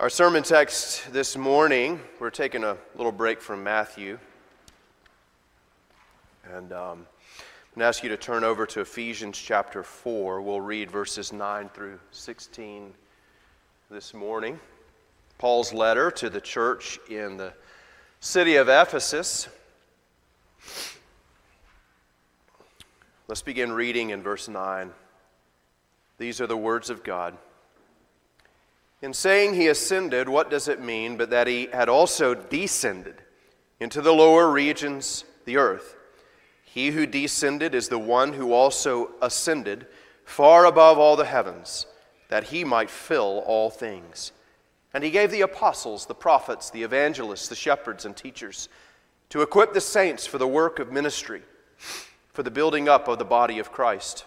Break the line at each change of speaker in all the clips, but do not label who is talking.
Our sermon text this morning, we're taking a little break from Matthew. And um, I'm going to ask you to turn over to Ephesians chapter 4. We'll read verses 9 through 16 this morning. Paul's letter to the church in the city of Ephesus. Let's begin reading in verse 9. These are the words of God. In saying he ascended, what does it mean but that he had also descended into the lower regions, the earth? He who descended is the one who also ascended far above all the heavens, that he might fill all things. And he gave the apostles, the prophets, the evangelists, the shepherds, and teachers to equip the saints for the work of ministry, for the building up of the body of Christ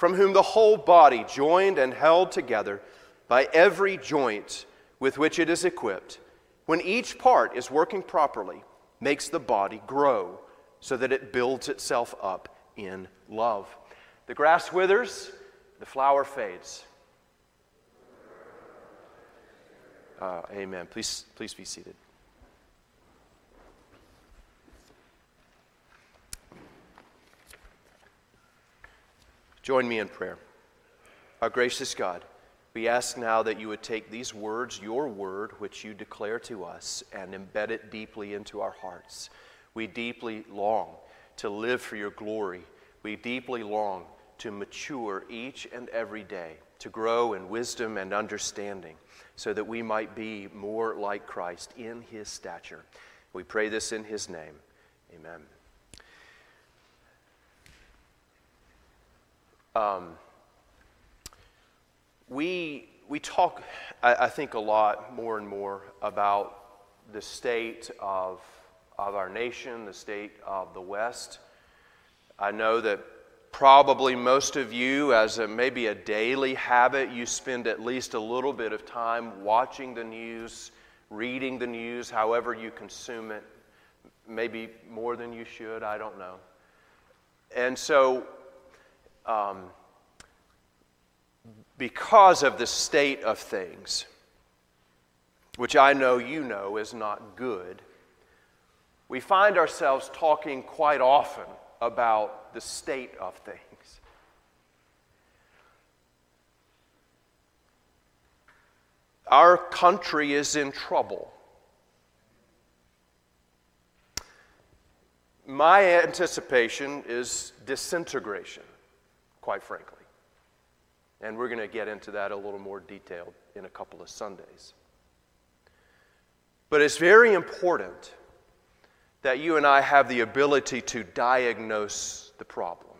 from whom the whole body, joined and held together by every joint with which it is equipped, when each part is working properly, makes the body grow so that it builds itself up in love. The grass withers, the flower fades. Uh, amen. Please, please be seated. Join me in prayer. Our gracious God, we ask now that you would take these words, your word, which you declare to us, and embed it deeply into our hearts. We deeply long to live for your glory. We deeply long to mature each and every day, to grow in wisdom and understanding, so that we might be more like Christ in his stature. We pray this in his name. Amen. Um, we, we talk, I, I, think, a lot more and more about the state of, of our nation, the state of the West. I know that probably most of you, as a, maybe a daily habit, you spend at least a little bit of time watching the news, reading the news, however you consume it. Maybe more than you should, I don't know. And so um, because of the state of things, which I know you know is not good, we find ourselves talking quite often about the state of things. Our country is in trouble. My anticipation is disintegration quite frankly. And we're going to get into that a little more detailed in a couple of Sundays. But it's very important that you and I have the ability to diagnose the problem.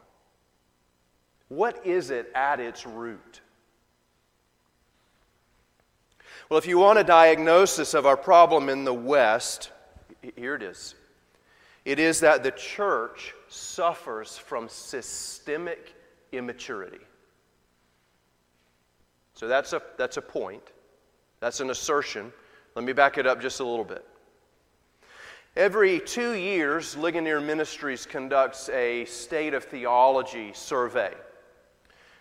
What is it at its root? Well, if you want a diagnosis of our problem in the West, here it is. It is that the church suffers from systemic immaturity. So that's a, that's a point. That's an assertion. Let me back it up just a little bit. Every two years, Ligonier Ministries conducts a state of theology survey.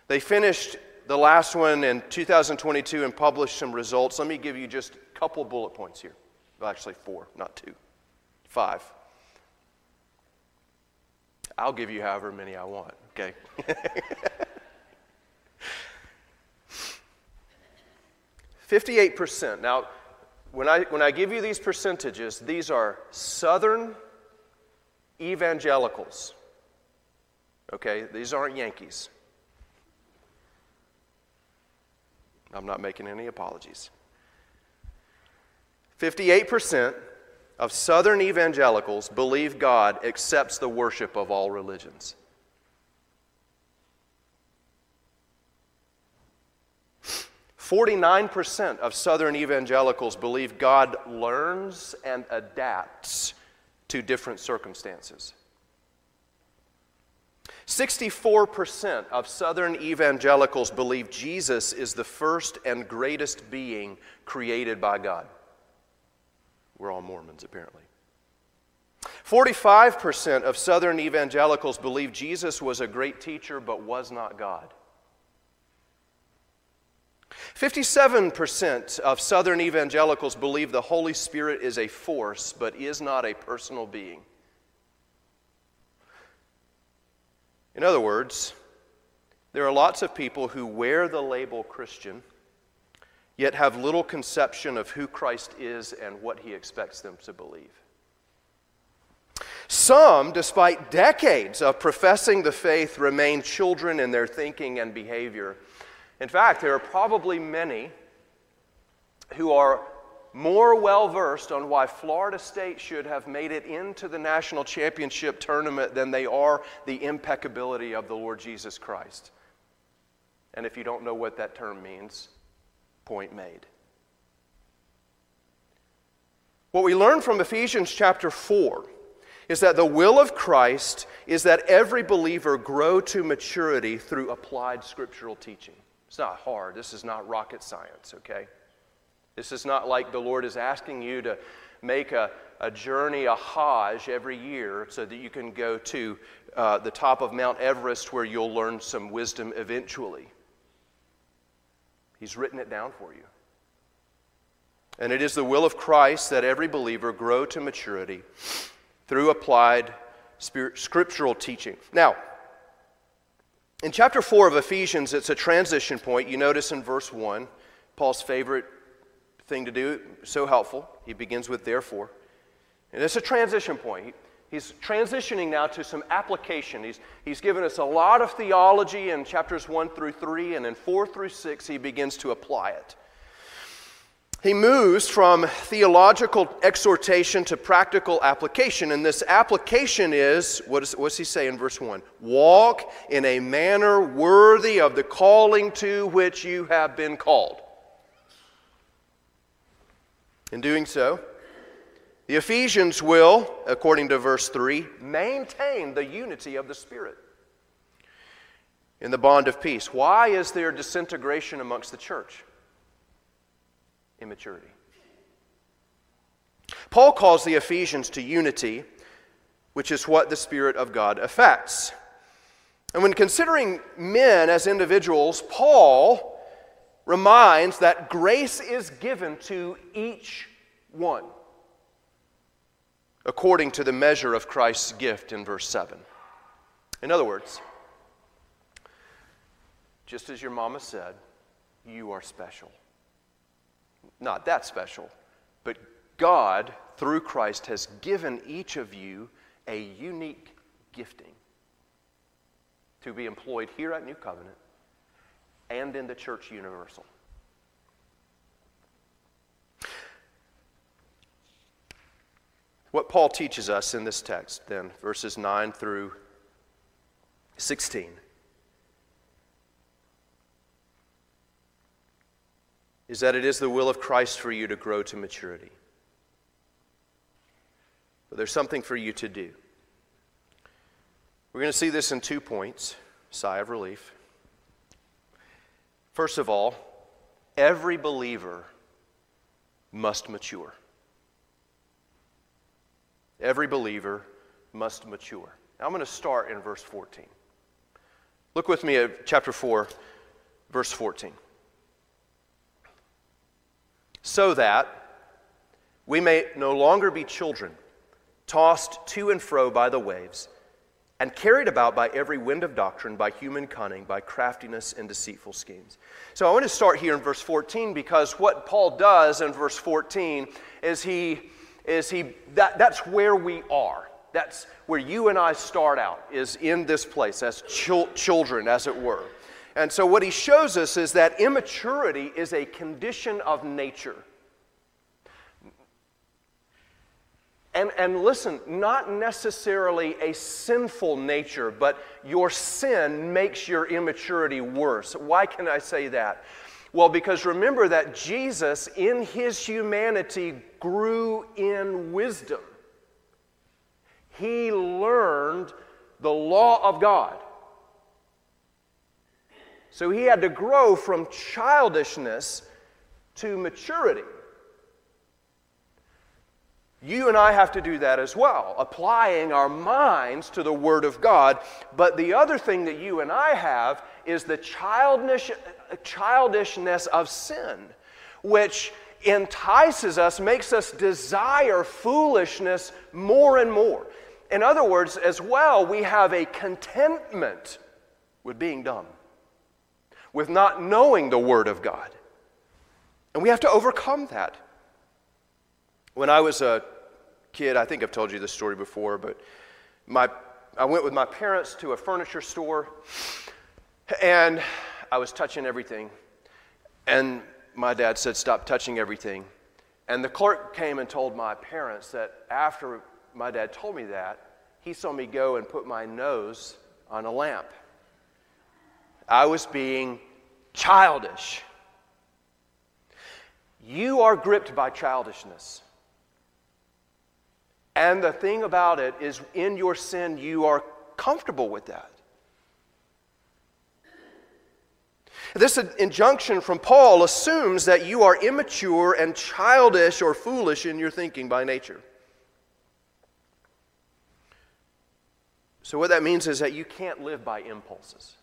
They finished the last one in 2022 and published some results. Let me give you just a couple bullet points here. Well, actually, four, not two, five. I'll give you however many I want, okay? 58%. Now, when I, when I give you these percentages, these are Southern evangelicals. Okay? These aren't Yankees. I'm not making any apologies. 58% of Southern evangelicals believe God accepts the worship of all religions. 49% of Southern evangelicals believe God learns and adapts to different circumstances. 64% of Southern evangelicals believe Jesus is the first and greatest being created by God. We're all Mormons, apparently. 45% of Southern evangelicals believe Jesus was a great teacher but was not God. 57% of Southern evangelicals believe the Holy Spirit is a force but is not a personal being. In other words, there are lots of people who wear the label Christian, yet have little conception of who Christ is and what he expects them to believe. Some, despite decades of professing the faith, remain children in their thinking and behavior. In fact, there are probably many who are more well versed on why Florida State should have made it into the national championship tournament than they are the impeccability of the Lord Jesus Christ. And if you don't know what that term means, point made. What we learn from Ephesians chapter 4 is that the will of Christ is that every believer grow to maturity through applied scriptural teaching. It's not hard. This is not rocket science, okay? This is not like the Lord is asking you to make a, a journey, a Hajj every year so that you can go to uh, the top of Mount Everest where you'll learn some wisdom eventually. He's written it down for you. And it is the will of Christ that every believer grow to maturity through applied scriptural teaching. Now, in chapter 4 of Ephesians, it's a transition point. You notice in verse 1, Paul's favorite thing to do, so helpful. He begins with therefore. And it's a transition point. He's transitioning now to some application. He's, he's given us a lot of theology in chapters 1 through 3, and in 4 through 6, he begins to apply it. He moves from theological exhortation to practical application. And this application is what, is, does he say in verse 1? Walk in a manner worthy of the calling to which you have been called. In doing so, the Ephesians will, according to verse 3, maintain the unity of the Spirit in the bond of peace. Why is there disintegration amongst the church? Immaturity. Paul calls the Ephesians to unity, which is what the Spirit of God affects. And when considering men as individuals, Paul reminds that grace is given to each one according to the measure of Christ's gift in verse 7. In other words, just as your mama said, you are special not that special, but God, through Christ, has given each of you a unique gifting to be employed here at New Covenant and in the church universal. What Paul teaches us in this text, then, verses 9 through 16 is that it is the will of Christ for you to grow to maturity. But there's something for you to do. We're going to see this in two points sigh of relief. First of all, every believer must mature. Every believer must mature. Now I'm going to start in verse 14. Look with me at chapter 4, verse 14 so that we may no longer be children, tossed to and fro by the waves, and carried about by every wind of doctrine, by human cunning, by craftiness and deceitful schemes. So I want to start here in verse 14 because what Paul does in verse 14 is he is he that, that's where we are. That's where you and I start out, is in this place as chil- children, as it were. And so, what he shows us is that immaturity is a condition of nature. And, and listen, not necessarily a sinful nature, but your sin makes your immaturity worse. Why can I say that? Well, because remember that Jesus, in his humanity, grew in wisdom. He learned the law of God. So he had to grow from childishness to maturity. You and I have to do that as well, applying our minds to the Word of God. But the other thing that you and I have is the childish, childishness of sin, which entices us, makes us desire foolishness more and more. In other words, as well, we have a contentment with being dumb, with not knowing the Word of God. And we have to overcome that. When I was a kid, I think I've told you this story before, but my, I went with my parents to a furniture store and I was touching everything. And my dad said, Stop touching everything. And the clerk came and told my parents that after my dad told me that, he saw me go and put my nose on a lamp. I was being childish. You are gripped by childishness. And the thing about it is, in your sin, you are comfortable with that. This injunction from Paul assumes that you are immature and childish or foolish in your thinking by nature. So, what that means is that you can't live by impulses.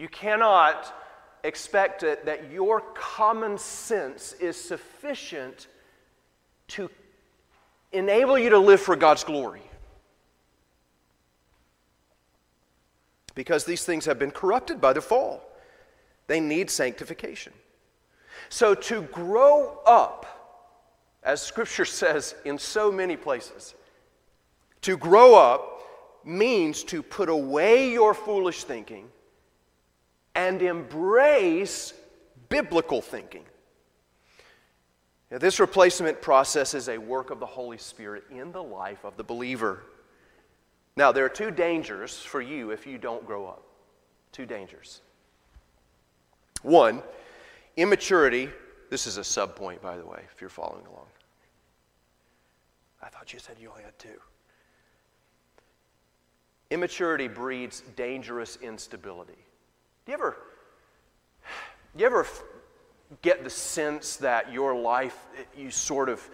You cannot expect it that your common sense is sufficient to enable you to live for God's glory. because these things have been corrupted by the fall. They need sanctification. So, to grow up, as Scripture says in so many places, to grow up means to put away your foolish thinking and embrace biblical thinking. Now, this replacement process is a work of the Holy Spirit in the life of the believer. Now, there are two dangers for you if you don't grow up. Two dangers. One, immaturity. This is a sub point, by the way, if you're following along. I thought you said you only had two. Immaturity breeds dangerous instability. You ever, you ever get the sense that your life, eh, you sort of,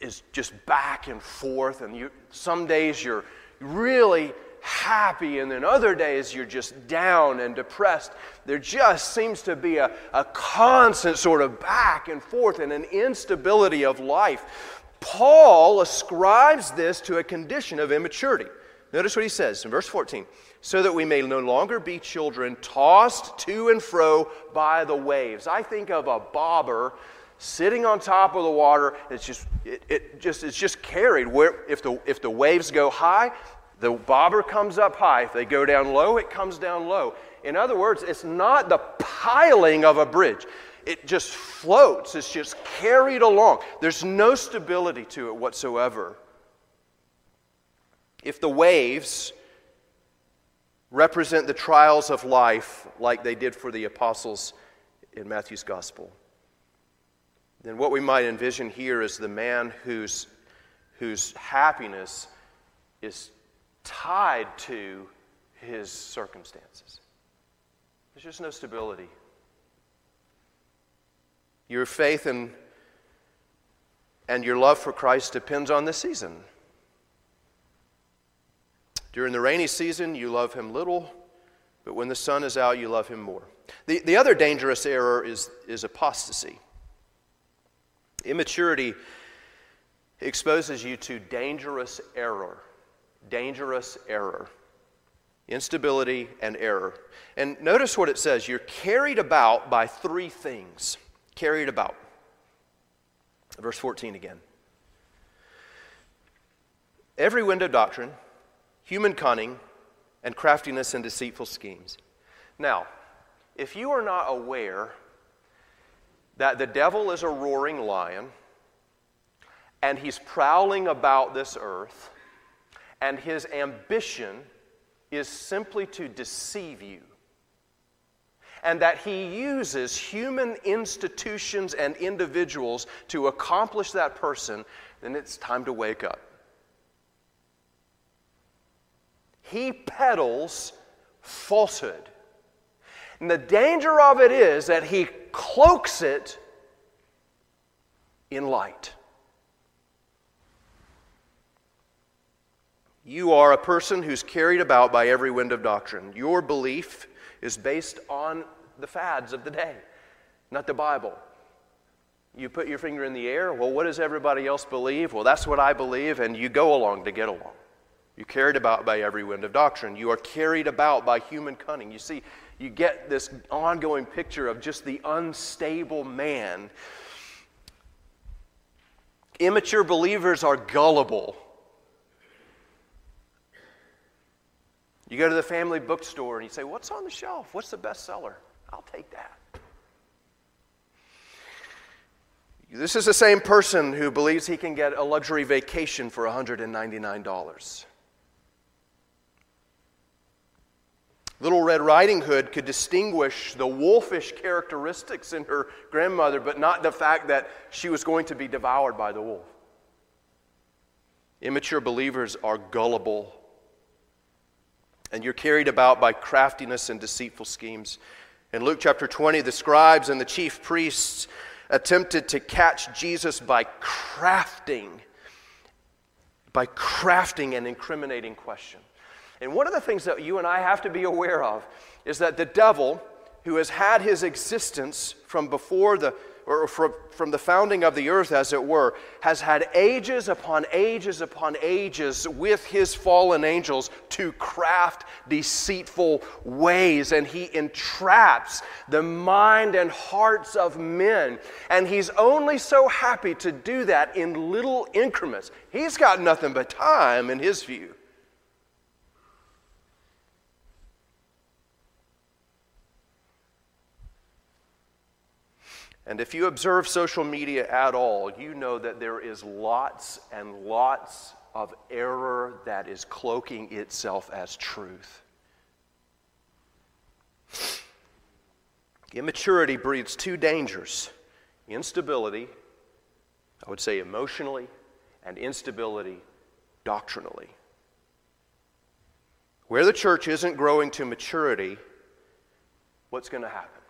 is just back and forth, and you, some days you're really happy, and then other days you're just down and depressed. There just seems to be a, a constant sort of back and forth and an instability of life. Paul ascribes this to a condition of immaturity. Notice what he says in verse 14 so that we may no longer be children tossed to and fro by the waves. I think of a bobber sitting on top of the water. It's just, it, it just, it's just carried. Where, if, the, if the waves go high, the bobber comes up high. If they go down low, it comes down low. In other words, it's not the piling of a bridge. It just floats. It's just carried along. There's no stability to it whatsoever. If the waves represent the trials of life like they did for the apostles in Matthew's gospel, then what we might envision here is the man whose, whose happiness is tied to his circumstances. There's just no stability. Your faith and, and your love for Christ depends on the season. During the rainy season, you love him little, but when the sun is out, you love him more. The, the other dangerous error is, is apostasy. Immaturity exposes you to dangerous error. Dangerous error. Instability and error. And notice what it says you're carried about by three things. Carried about. Verse 14 again. Every wind of doctrine, human cunning, and craftiness and deceitful schemes. Now, if you are not aware that the devil is a roaring lion and he's prowling about this earth, and his ambition is simply to deceive you. and that he uses human institutions and individuals to accomplish that person, then it's time to wake up. He peddles falsehood. And the danger of it is that he cloaks it in light. You are a person who's carried about by every wind of doctrine. Your belief is based on the fads of the day, not the Bible. You put your finger in the air, well, what does everybody else believe? Well, that's what I believe, and you go along to get along. You're carried about by every wind of doctrine. You are carried about by human cunning. You see, you get this ongoing picture of just the unstable man. Immature believers are gullible. You go to the family bookstore and you say, What's on the shelf? What's the bestseller? I'll take that. This is the same person who believes he can get a luxury vacation for $199. Little Red Riding Hood could distinguish the wolfish characteristics in her grandmother, but not the fact that she was going to be devoured by the wolf. Immature believers are gullible and you're carried about by craftiness and deceitful schemes. In Luke chapter 20, the scribes and the chief priests attempted to catch Jesus by crafting, by crafting an incriminating question. And one of the things that you and I have to be aware of is that the devil, who has had his existence from before the or from, from the founding of the earth, as it were, has had ages upon ages upon ages with his fallen angels to craft deceitful ways. And he entraps the mind and hearts of men. And he's only so happy to do that in little increments. He's got nothing but time in his view. And if you observe social media at all, you know that there is lots and lots of error that is cloaking itself as truth. Immaturity breeds two dangers instability, I would say emotionally, and instability doctrinally. Where the church isn't growing to maturity, what's going to happen?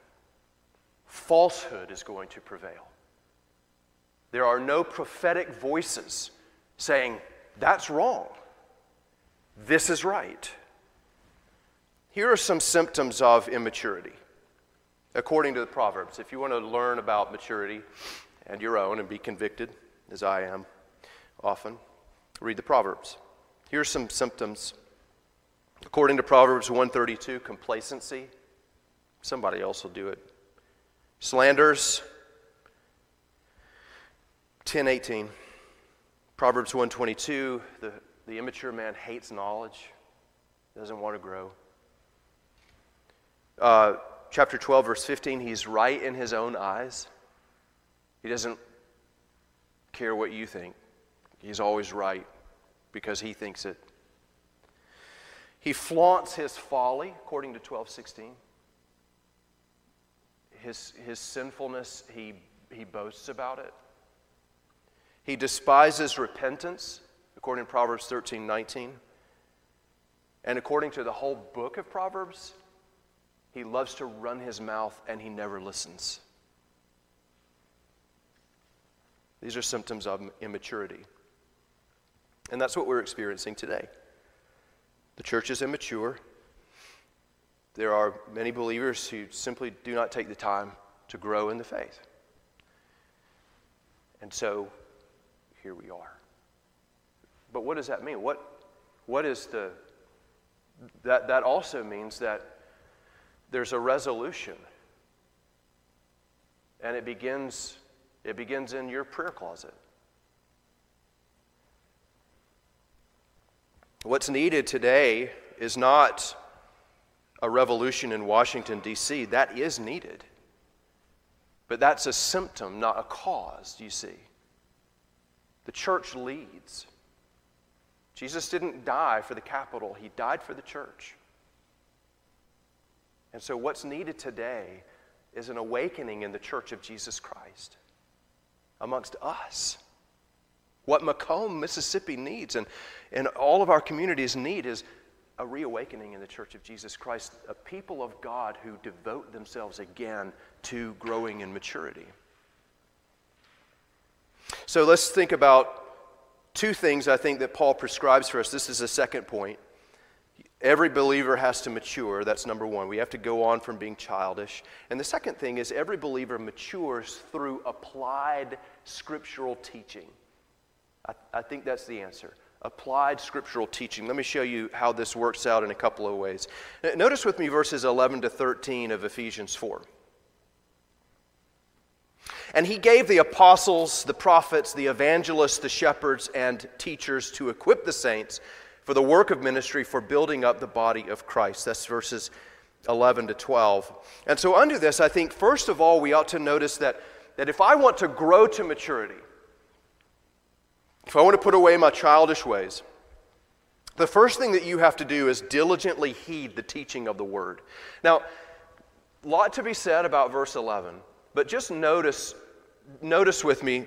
Falsehood is going to prevail. There are no prophetic voices saying, that's wrong, this is right. Here are some symptoms of immaturity, according to the Proverbs. If you want to learn about maturity and your own and be convicted, as I am often, read the Proverbs. Here are some symptoms. According to Proverbs 132, complacency. Somebody else will do it slanders 1018 proverbs 122 the, the immature man hates knowledge doesn't want to grow. Uh, chapter 12 verse 15 he's right in his own eyes. He doesn't care what you think. He's always right because he thinks it. He flaunts his folly according to 1216 his, his sinfulness, he, he boasts about it. He despises repentance, according to Proverbs 13 19. And according to the whole book of Proverbs, he loves to run his mouth and he never listens. These are symptoms of immaturity. And that's what we're experiencing today. The church is immature. There are many believers who simply do not take the time to grow in the faith. And so here we are. But what does that mean? What, what is the. That, that also means that there's a resolution. And it begins, it begins in your prayer closet. What's needed today is not a revolution in Washington, D.C., that is needed. But that's a symptom, not a cause, you see. The church leads. Jesus didn't die for the capital, he died for the church. And so, what's needed today is an awakening in the church of Jesus Christ amongst us. What McComb, Mississippi needs and, and all of our communities need is a reawakening in the church of Jesus Christ, a people of God who devote themselves again to growing in maturity. So let's think about two things I think that Paul prescribes for us. This is the second point. Every believer has to mature. That's number one. We have to go on from being childish. And the second thing is every believer matures through applied scriptural teaching. I, I think that's the answer. Applied scriptural teaching. Let me show you how this works out in a couple of ways. Notice with me verses 11 to 13 of Ephesians 4. And he gave the apostles, the prophets, the evangelists, the shepherds, and teachers to equip the saints for the work of ministry for building up the body of Christ. That's verses 11 to 12. And so, under this, I think first of all, we ought to notice that, that if I want to grow to maturity, if I want to put away my childish ways, the first thing that you have to do is diligently heed the teaching of the word. Now, a lot to be said about verse 11, but just notice, notice with me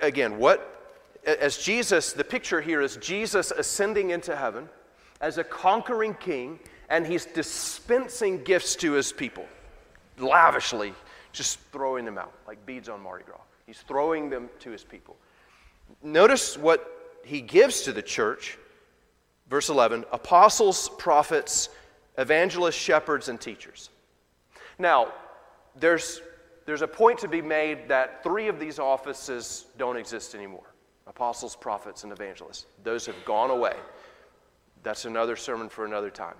again what as Jesus, the picture here is Jesus ascending into heaven as a conquering king, and he's dispensing gifts to his people lavishly, just throwing them out like beads on Mardi Gras. He's throwing them to his people. Notice what he gives to the church. Verse 11 apostles, prophets, evangelists, shepherds, and teachers. Now, there's, there's a point to be made that three of these offices don't exist anymore apostles, prophets, and evangelists. Those have gone away. That's another sermon for another time.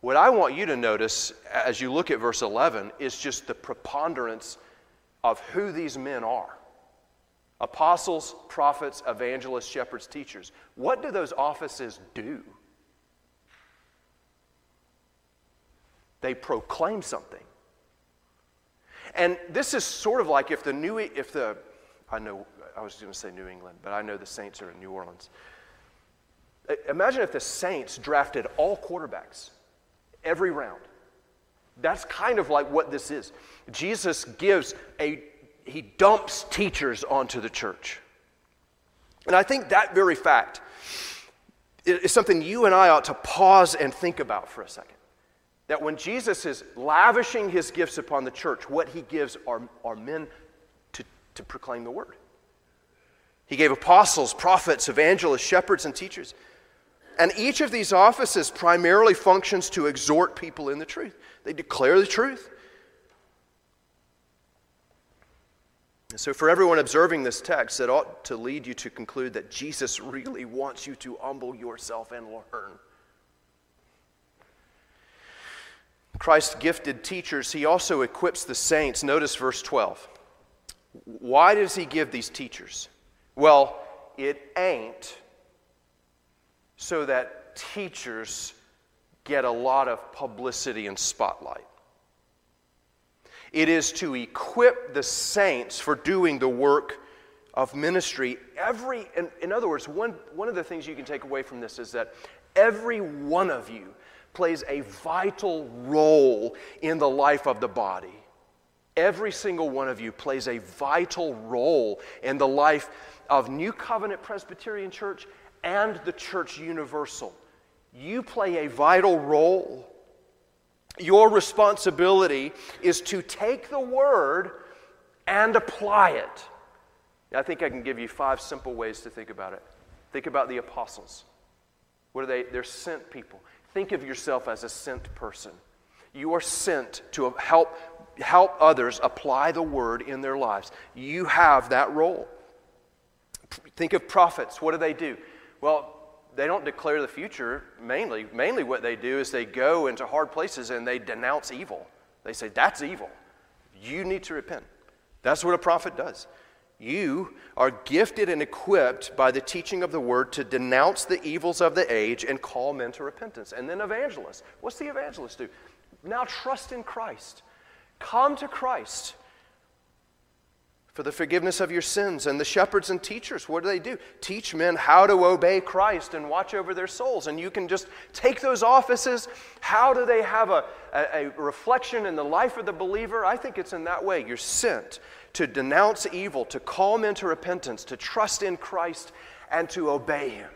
What I want you to notice as you look at verse 11 is just the preponderance of who these men are apostles, prophets, evangelists, shepherds, teachers. What do those offices do? They proclaim something. And this is sort of like if the new, if the, I know, I was going to say New England, but I know the Saints are in New Orleans. Imagine if the Saints drafted all quarterbacks every round. That's kind of like what this is. Jesus gives a he dumps teachers onto the church. And I think that very fact is something you and I ought to pause and think about for a second. That when Jesus is lavishing his gifts upon the church, what he gives are, are men to, to proclaim the word. He gave apostles, prophets, evangelists, shepherds, and teachers. And each of these offices primarily functions to exhort people in the truth. They declare the truth, So, for everyone observing this text, it ought to lead you to conclude that Jesus really wants you to humble yourself and learn. Christ gifted teachers, he also equips the saints. Notice verse 12. Why does he give these teachers? Well, it ain't so that teachers get a lot of publicity and spotlight. It is to equip the saints for doing the work of ministry. Every, in, in other words, one, one of the things you can take away from this is that every one of you plays a vital role in the life of the body. Every single one of you plays a vital role in the life of New Covenant Presbyterian Church and the Church Universal. You play a vital role your responsibility is to take the word and apply it. I think I can give you five simple ways to think about it. Think about the apostles. What are they? They're sent people. Think of yourself as a sent person. You are sent to help, help others apply the word in their lives. You have that role. Think of prophets. What do they do? Well, they don't declare the future mainly. Mainly, what they do is they go into hard places and they denounce evil. They say, That's evil. You need to repent. That's what a prophet does. You are gifted and equipped by the teaching of the word to denounce the evils of the age and call men to repentance. And then evangelists. What's the evangelist do? Now trust in Christ. Come to Christ. For the forgiveness of your sins. And the shepherds and teachers, what do they do? Teach men how to obey Christ and watch over their souls. And you can just take those offices. How do they have a, a, a, reflection in the life of the believer? I think it's in that way. You're sent to denounce evil, to call men to repentance, to trust in Christ, and to obey Him.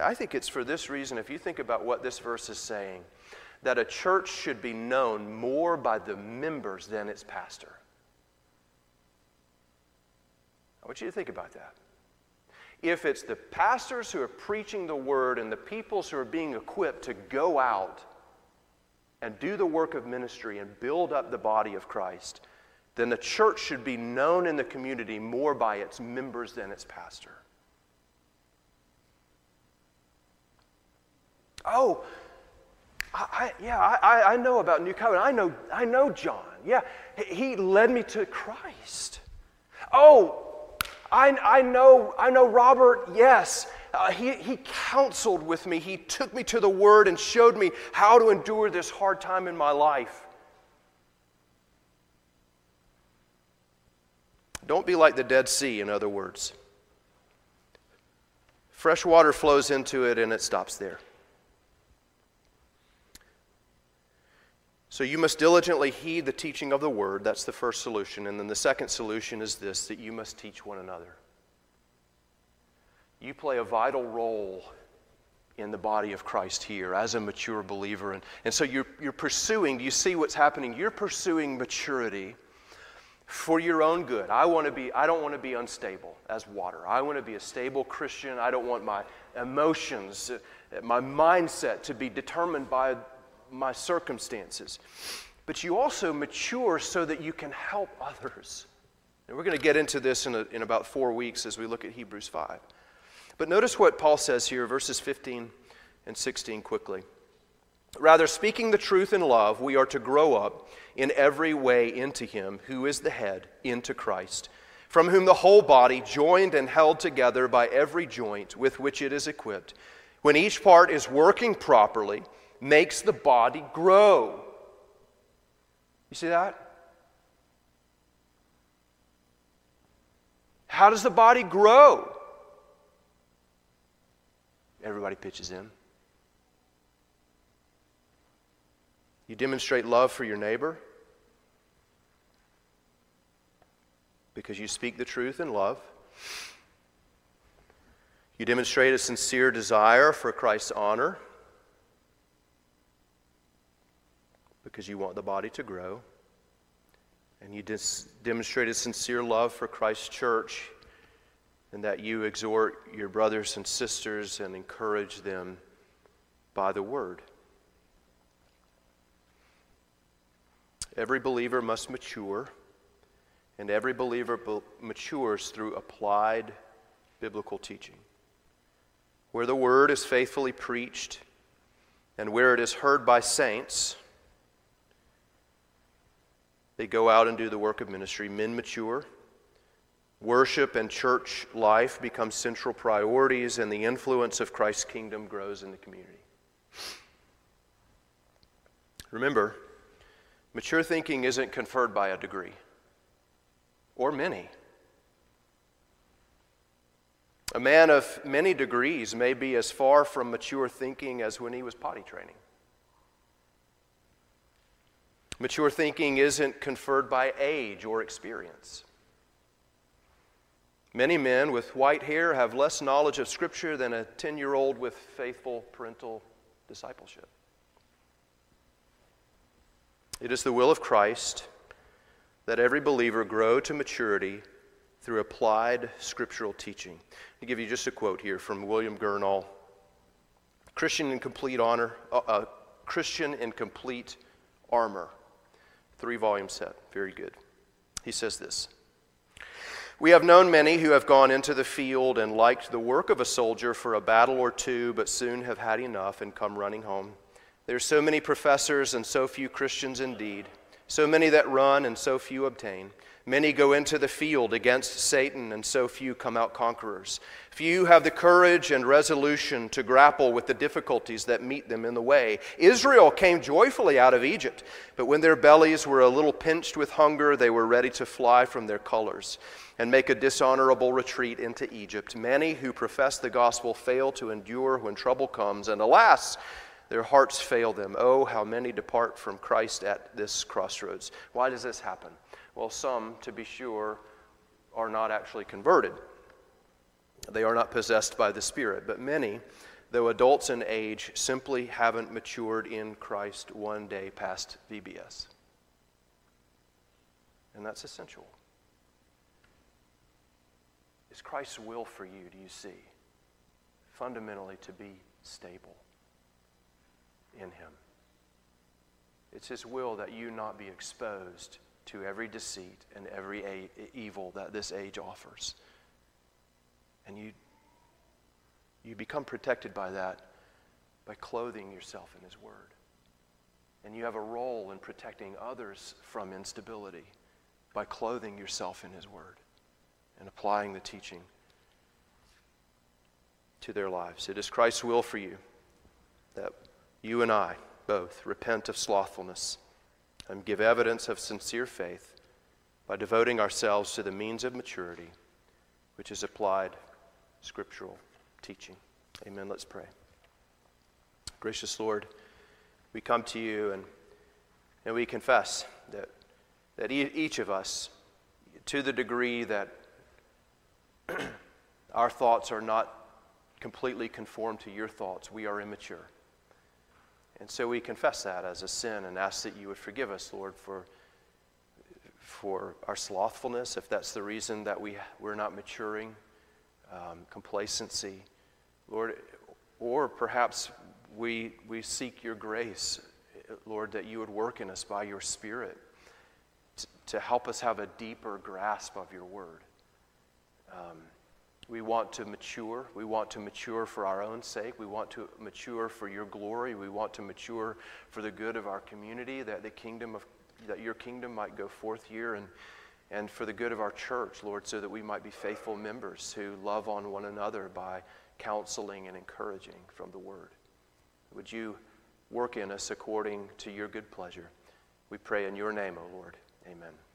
I think it's for this reason, if you think about what this verse is saying that a church should be known more by the members than its pastor. I want you to think about that. If it's the pastors who are preaching the word and the peoples who are being equipped to go out and do the work of ministry and build up the body of Christ, then the church should be known in the community more by its members than its pastor. Oh, I, yeah, I, I know about New Covenant. I know, I know John. Yeah, he led me to Christ. Oh, I, I, know, I know Robert, yes. Uh, he, he counseled with me. He took me to the Word and showed me how to endure this hard time in my life. Don't be like the Dead Sea, in other words. Fresh water flows into it and it stops there. So you must diligently heed the teaching of the word. That's the first solution. And then the second solution is this that you must teach one another. You play a vital role in the body of Christ here as a mature believer. And, and so you're, you're pursuing, do you see what's happening? You're pursuing maturity for your own good. I want to be, I don't want to be unstable as water. I want to be a stable Christian. I don't want my emotions, uh, my mindset to be determined by my circumstances. But you also mature so that you can help others. And we're going to get into this in, a, in about four weeks as we look at Hebrews 5. But notice what Paul says here, verses 15 and 16, quickly. Rather, speaking the truth in love, we are to grow up in every way into Him who is the head, into Christ, from whom the whole body, joined and held together by every joint with which it is equipped, when each part is working properly, makes the body grow. You see that? How does the body grow? Everybody pitches in. You demonstrate love for your neighbor because you speak the truth in love. You demonstrate a sincere desire for Christ's honor because you want the body to grow. And you dis- demonstrated sincere love for Christ's church, and that you exhort your brothers and sisters and encourage them by the word. Every believer must mature, and every believer be- matures through applied biblical teaching. Where the word is faithfully preached, and where it is heard by saints, they go out and do the work of ministry. Men mature. Worship and church life become central priorities, and the influence of Christ's kingdom grows in the community. Remember, mature thinking isn't conferred by a degree or many. A man of many degrees may be as far from mature thinking as when he was potty training. Mature thinking isn't conferred by age or experience. Many men with white hair have less knowledge of Scripture than a 10 year old with faithful parental discipleship. It is the will of Christ that every believer grow to maturity through applied scriptural teaching. I'll give you just a quote here from William Gurnall Christian in complete honor, uh, uh, Christian in complete armor. Three volume set. Very good. He says this We have known many who have gone into the field and liked the work of a soldier for a battle or two, but soon have had enough and come running home. There are so many professors and so few Christians indeed. So many that run, and so few obtain. Many go into the field against Satan, and so few come out conquerors. Few have the courage and resolution to grapple with the difficulties that meet them in the way. Israel came joyfully out of Egypt, but when their bellies were a little pinched with hunger, they were ready to fly from their colors and make a dishonorable retreat into Egypt. Many who profess the gospel fail to endure when trouble comes, and alas, their hearts fail them. Oh, how many depart from Christ at this crossroads. Why does this happen? Well, some, to be sure, are not actually converted. They are not possessed by the Spirit. But many, though adults in age, simply haven't matured in Christ one day past VBS. And that's essential. Is Christ's will for you, do you see? Fundamentally, to be stable in Him. It's His will that you not be exposed to every deceit and every a- evil that this age offers. And you, you become protected by that by clothing yourself in His Word. And you have a role in protecting others from instability by clothing yourself in His Word and applying the teaching to their lives. It is Christ's will for you that you and I both repent of slothfulness and give evidence of sincere faith by devoting ourselves to the means of maturity, which is applied scriptural teaching. Amen. Let's pray. Gracious Lord, we come to you and, and we confess that, that each of us, to the degree that our thoughts are not completely conformed to your thoughts, we are immature. And so we confess that as a sin and ask that you would forgive us, Lord, for, for our slothfulness, if that's the reason that we, we're not maturing, um, complacency, Lord, or perhaps we, we seek your grace, Lord, that you would work in us by your Spirit to, to help us have a deeper grasp of your word. Um, we want to mature. We want to mature for our own sake. We want to mature for your glory. We want to mature for the good of our community, that the kingdom of that your kingdom might go forth here and and for the good of our church, Lord, so that we might be faithful members who love on one another by counseling and encouraging from the word. Would you work in us according to your good pleasure? We pray in your name, O Lord. Amen.